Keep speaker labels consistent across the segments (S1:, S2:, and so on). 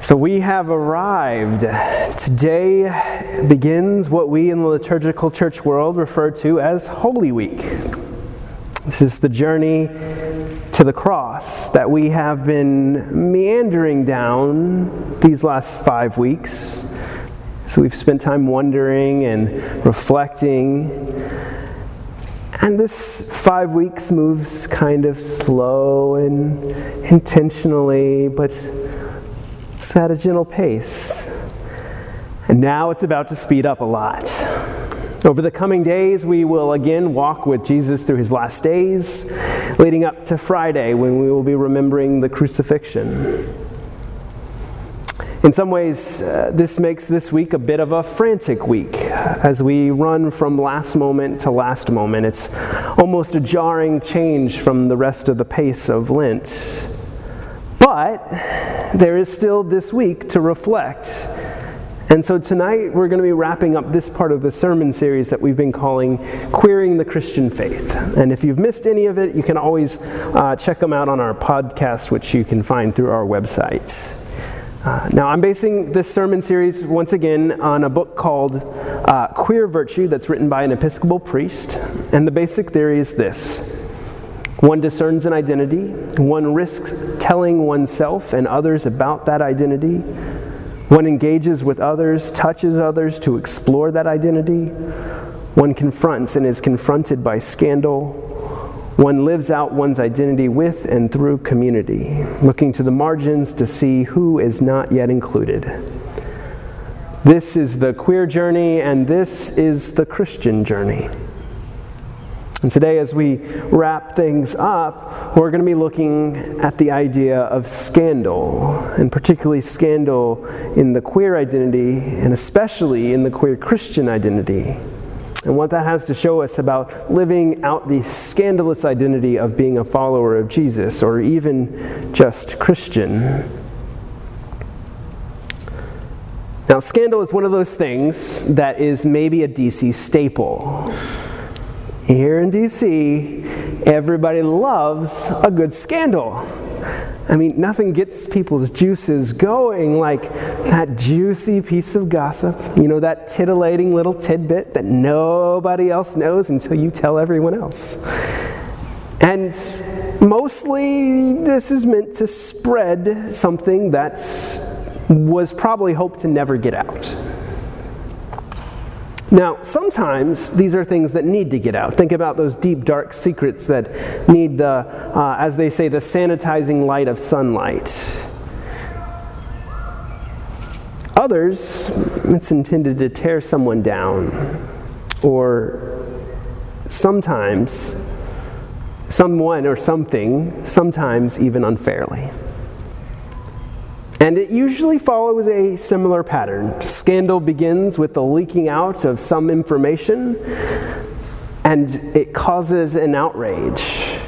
S1: So we have arrived. Today begins what we in the liturgical church world refer to as Holy Week. This is the journey to the cross that we have been meandering down these last five weeks. So we've spent time wondering and reflecting. And this five weeks moves kind of slow and intentionally, but it's at a gentle pace. And now it's about to speed up a lot. Over the coming days, we will again walk with Jesus through his last days, leading up to Friday when we will be remembering the crucifixion. In some ways, uh, this makes this week a bit of a frantic week as we run from last moment to last moment. It's almost a jarring change from the rest of the pace of Lent. But there is still this week to reflect. And so tonight we're going to be wrapping up this part of the sermon series that we've been calling Queering the Christian Faith. And if you've missed any of it, you can always uh, check them out on our podcast, which you can find through our website. Uh, now, I'm basing this sermon series once again on a book called uh, Queer Virtue that's written by an Episcopal priest. And the basic theory is this one discerns an identity, one risks telling oneself and others about that identity, one engages with others, touches others to explore that identity, one confronts and is confronted by scandal, one lives out one's identity with and through community, looking to the margins to see who is not yet included. This is the queer journey, and this is the Christian journey. And today, as we wrap things up, we're going to be looking at the idea of scandal, and particularly scandal in the queer identity, and especially in the queer Christian identity, and what that has to show us about living out the scandalous identity of being a follower of Jesus, or even just Christian. Now, scandal is one of those things that is maybe a DC staple. Here in DC, everybody loves a good scandal. I mean, nothing gets people's juices going like that juicy piece of gossip, you know, that titillating little tidbit that nobody else knows until you tell everyone else. And mostly, this is meant to spread something that was probably hoped to never get out. Now, sometimes these are things that need to get out. Think about those deep, dark secrets that need the, uh, as they say, the sanitizing light of sunlight. Others, it's intended to tear someone down, or sometimes someone or something, sometimes even unfairly. And it usually follows a similar pattern. Scandal begins with the leaking out of some information, and it causes an outrage,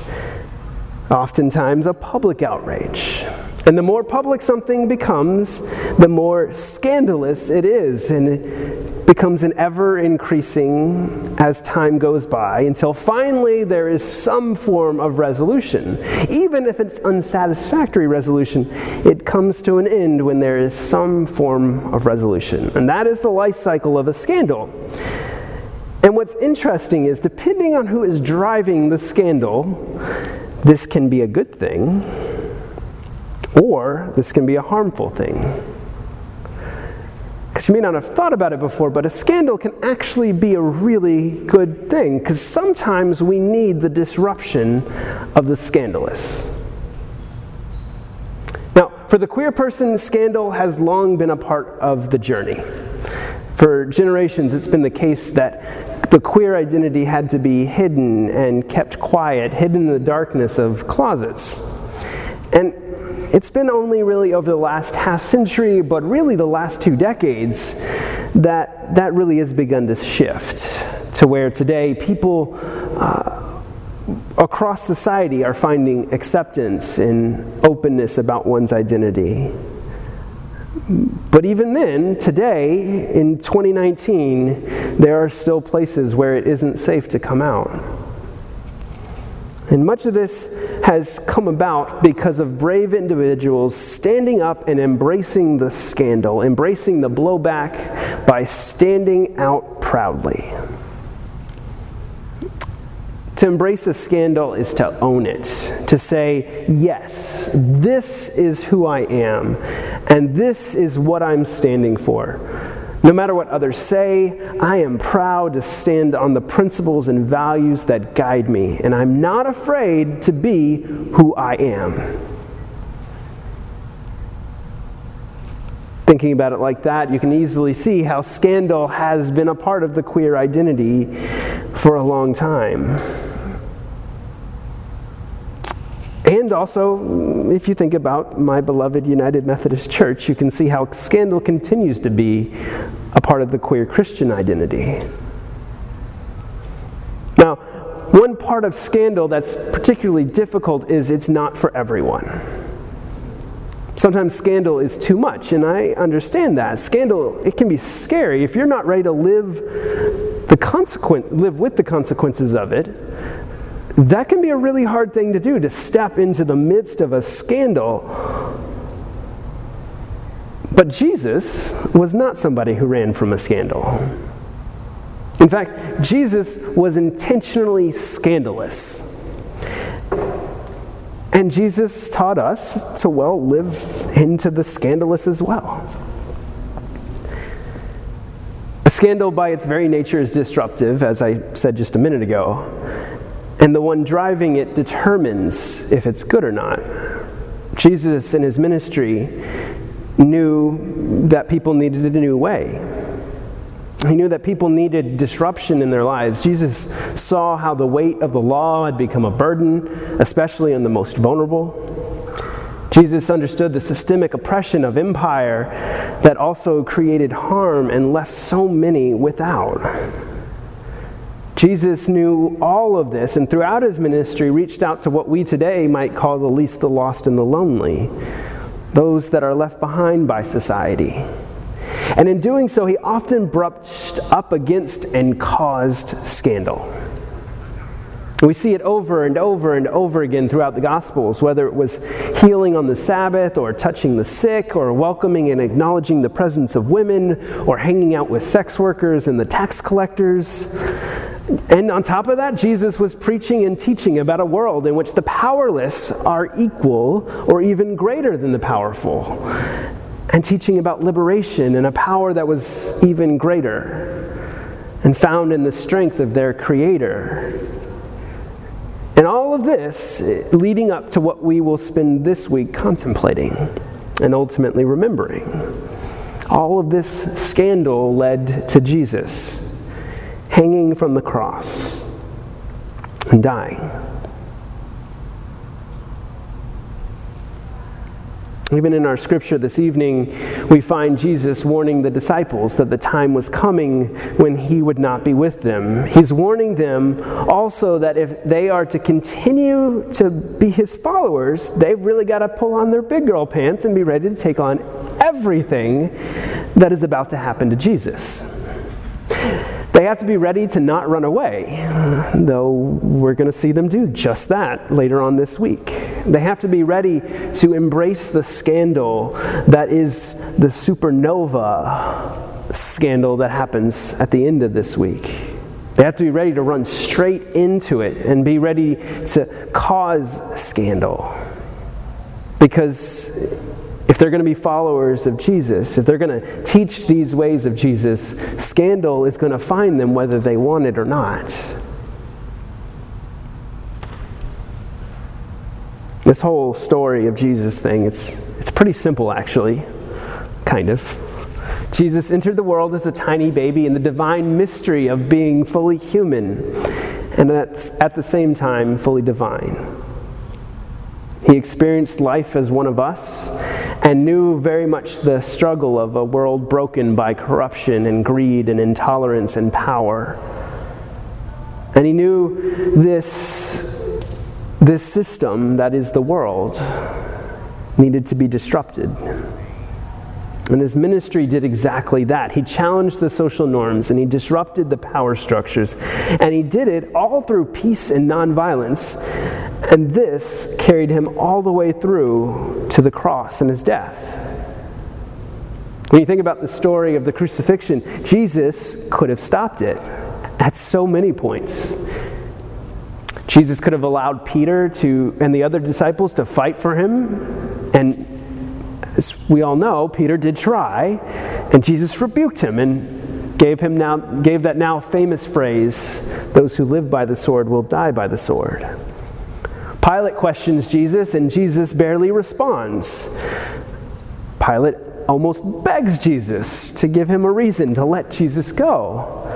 S1: oftentimes a public outrage. And the more public something becomes, the more scandalous it is. And it becomes an ever increasing as time goes by until finally there is some form of resolution. Even if it's unsatisfactory resolution, it comes to an end when there is some form of resolution. And that is the life cycle of a scandal. And what's interesting is, depending on who is driving the scandal, this can be a good thing, or this can be a harmful thing. Because you may not have thought about it before, but a scandal can actually be a really good thing, because sometimes we need the disruption of the scandalous. Now, for the queer person, scandal has long been a part of the journey. For generations, it's been the case that the queer identity had to be hidden and kept quiet, hidden in the darkness of closets. And it's been only really over the last half century, but really the last two decades, that that really has begun to shift to where today people uh, across society are finding acceptance and openness about one's identity. But even then, today, in 2019, there are still places where it isn't safe to come out. And much of this has come about because of brave individuals standing up and embracing the scandal, embracing the blowback by standing out proudly. To embrace a scandal is to own it, to say, yes, this is who I am, and this is what I'm standing for. No matter what others say, I am proud to stand on the principles and values that guide me, and I'm not afraid to be who I am. Thinking about it like that, you can easily see how scandal has been a part of the queer identity for a long time. And also, mm, if you think about my beloved United Methodist Church, you can see how scandal continues to be a part of the queer Christian identity. Now, one part of scandal that's particularly difficult is it's not for everyone. Sometimes scandal is too much, and I understand that. Scandal, it can be scary. If you're not ready to live the consequent, live with the consequences of it, that can be a really hard thing to do, to step into the midst of a scandal. But Jesus was not somebody who ran from a scandal. In fact, Jesus was intentionally scandalous. And Jesus taught us to, well, live into the scandalous as well. A scandal, by its very nature, is disruptive, as I said just a minute ago and the one driving it determines if it's good or not. Jesus in his ministry knew that people needed a new way. He knew that people needed disruption in their lives. Jesus saw how the weight of the law had become a burden, especially on the most vulnerable. Jesus understood the systemic oppression of empire that also created harm and left so many without. Jesus knew all of this and throughout his ministry reached out to what we today might call the least, the lost, and the lonely, those that are left behind by society. And in doing so, he often brushed up against and caused scandal. We see it over and over and over again throughout the Gospels, whether it was healing on the Sabbath, or touching the sick, or welcoming and acknowledging the presence of women, or hanging out with sex workers and the tax collectors. And on top of that, Jesus was preaching and teaching about a world in which the powerless are equal or even greater than the powerful, and teaching about liberation and a power that was even greater and found in the strength of their Creator. And all of this leading up to what we will spend this week contemplating and ultimately remembering. All of this scandal led to Jesus hanging from the cross and dying. Even in our scripture this evening, we find Jesus warning the disciples that the time was coming when he would not be with them. He's warning them also that if they are to continue to be his followers, they've really got to pull on their big girl pants and be ready to take on everything that is about to happen to Jesus. They have to be ready to not run away, though we're going to see them do just that later on this week. They have to be ready to embrace the scandal that is the supernova scandal that happens at the end of this week. They have to be ready to run straight into it and be ready to cause scandal. Because if they're going to be followers of Jesus, if they're going to teach these ways of Jesus, scandal is going to find them whether they want it or not. This whole story of Jesus thing, it's, it's pretty simple actually, kind of. Jesus entered the world as a tiny baby in the divine mystery of being fully human and at the same time fully divine. He experienced life as one of us and knew very much the struggle of a world broken by corruption and greed and intolerance and power. And he knew this, this system that is the world needed to be disrupted. And his ministry did exactly that. He challenged the social norms and he disrupted the power structures. And he did it all through peace and nonviolence And this carried him all the way through to the cross and his death. When you think about the story of the crucifixion, Jesus could have stopped it at so many points. Jesus could have allowed Peter to and the other disciples to fight for him. And as we all know, Peter did try, and Jesus rebuked him and gave him now gave that now famous phrase, those who live by the sword will die by the sword. Pilate questions Jesus and Jesus barely responds. Pilate almost begs Jesus to give him a reason to let Jesus go.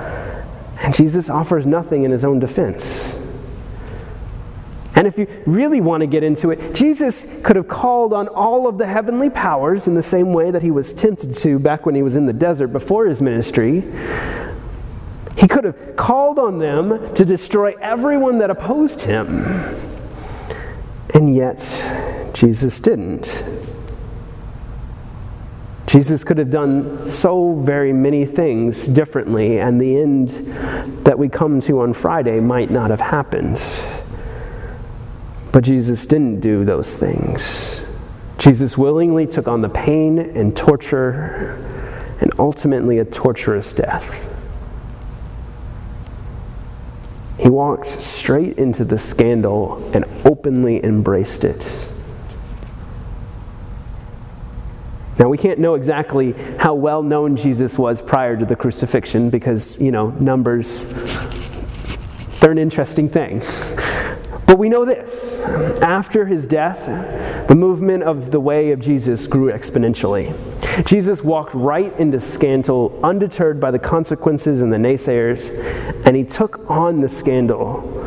S1: And Jesus offers nothing in his own defense. And if you really want to get into it, Jesus could have called on all of the heavenly powers in the same way that he was tempted to back when he was in the desert before his ministry. He could have called on them to destroy everyone that opposed him. And yet, Jesus didn't. Jesus could have done so very many things differently, and the end that we come to on Friday might not have happened. But Jesus didn't do those things. Jesus willingly took on the pain and torture and ultimately a torturous death. He walked straight into the scandal and openly embraced it. Now, we can't know exactly how well known Jesus was prior to the crucifixion because, you know, numbers, they're an interesting thing. But we know this after his death, the movement of the way of Jesus grew exponentially. Jesus walked right into scandal, undeterred by the consequences and the naysayers, and he took on the scandal.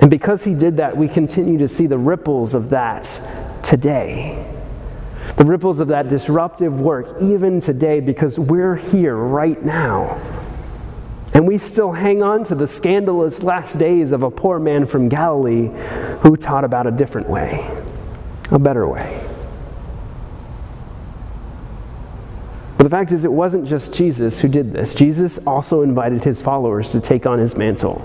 S1: And because he did that, we continue to see the ripples of that today the ripples of that disruptive work even today because we're here right now. And we still hang on to the scandalous last days of a poor man from Galilee who taught about a different way, a better way. But the fact is, it wasn't just Jesus who did this. Jesus also invited his followers to take on his mantle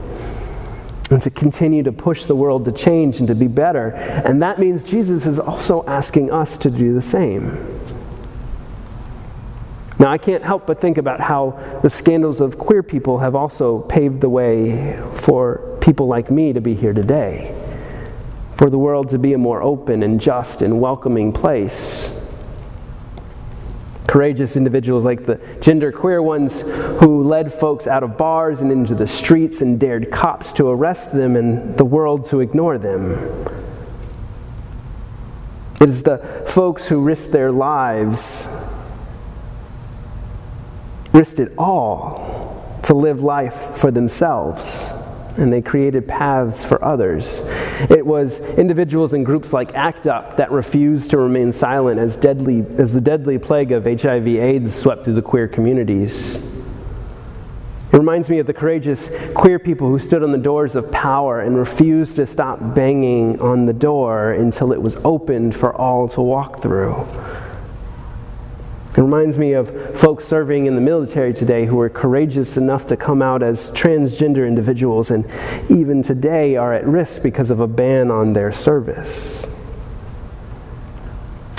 S1: and to continue to push the world to change and to be better. And that means Jesus is also asking us to do the same. Now, I can't help but think about how the scandals of queer people have also paved the way for people like me to be here today, for the world to be a more open and just and welcoming place courageous individuals like the genderqueer ones who led folks out of bars and into the streets and dared cops to arrest them and the world to ignore them. It is the folks who risked their lives, risked it all to live life for themselves and they created paths for others. It was individuals and groups like ACT UP that refused to remain silent as, deadly, as the deadly plague of HIV AIDS swept through the queer communities. It reminds me of the courageous queer people who stood on the doors of power and refused to stop banging on the door until it was opened for all to walk through. It reminds me of folks serving in the military today who were courageous enough to come out as transgender individuals and even today are at risk because of a ban on their service.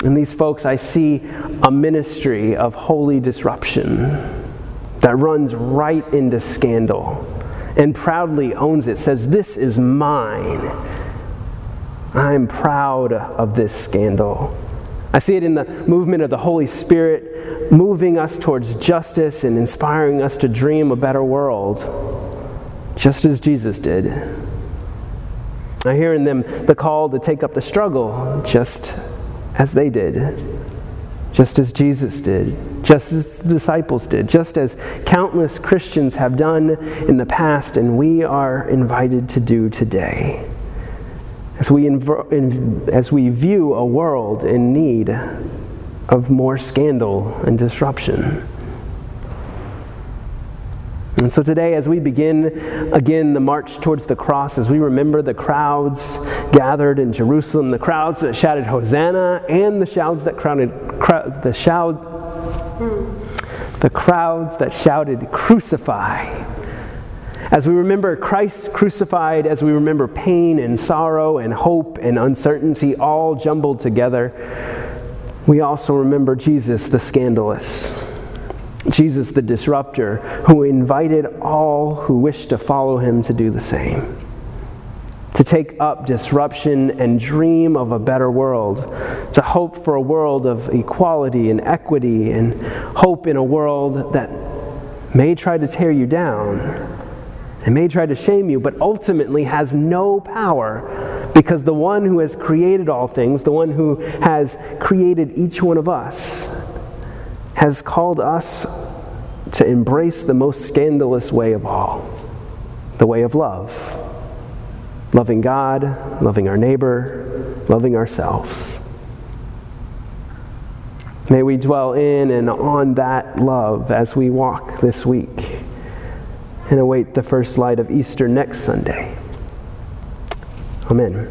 S1: In these folks, I see a ministry of holy disruption that runs right into scandal and proudly owns it, says, This is mine. I'm proud of this scandal. I see it in the movement of the Holy Spirit moving us towards justice and inspiring us to dream a better world, just as Jesus did. I hear in them the call to take up the struggle, just as they did, just as Jesus did, just as the disciples did, just as countless Christians have done in the past, and we are invited to do today as we, inv- in, as we view a world in need of more scandal and disruption. And so today, as we begin again the march towards the cross, as we remember the crowds gathered in Jerusalem, the crowds that shouted Hosanna, and the shouts that crowded, crowd, the shout, the crowds that shouted Crucify As we remember Christ crucified, as we remember pain and sorrow and hope and uncertainty all jumbled together, we also remember Jesus the scandalous, Jesus the disruptor, who invited all who wished to follow him to do the same. To take up disruption and dream of a better world, to hope for a world of equality and equity, and hope in a world that may try to tear you down and may try to shame you, but ultimately has no power because the one who has created all things, the one who has created each one of us, has called us to embrace the most scandalous way of all the way of love. Loving God, loving our neighbor, loving ourselves. May we dwell in and on that love as we walk this week and await the first light of Easter next Sunday. Amen.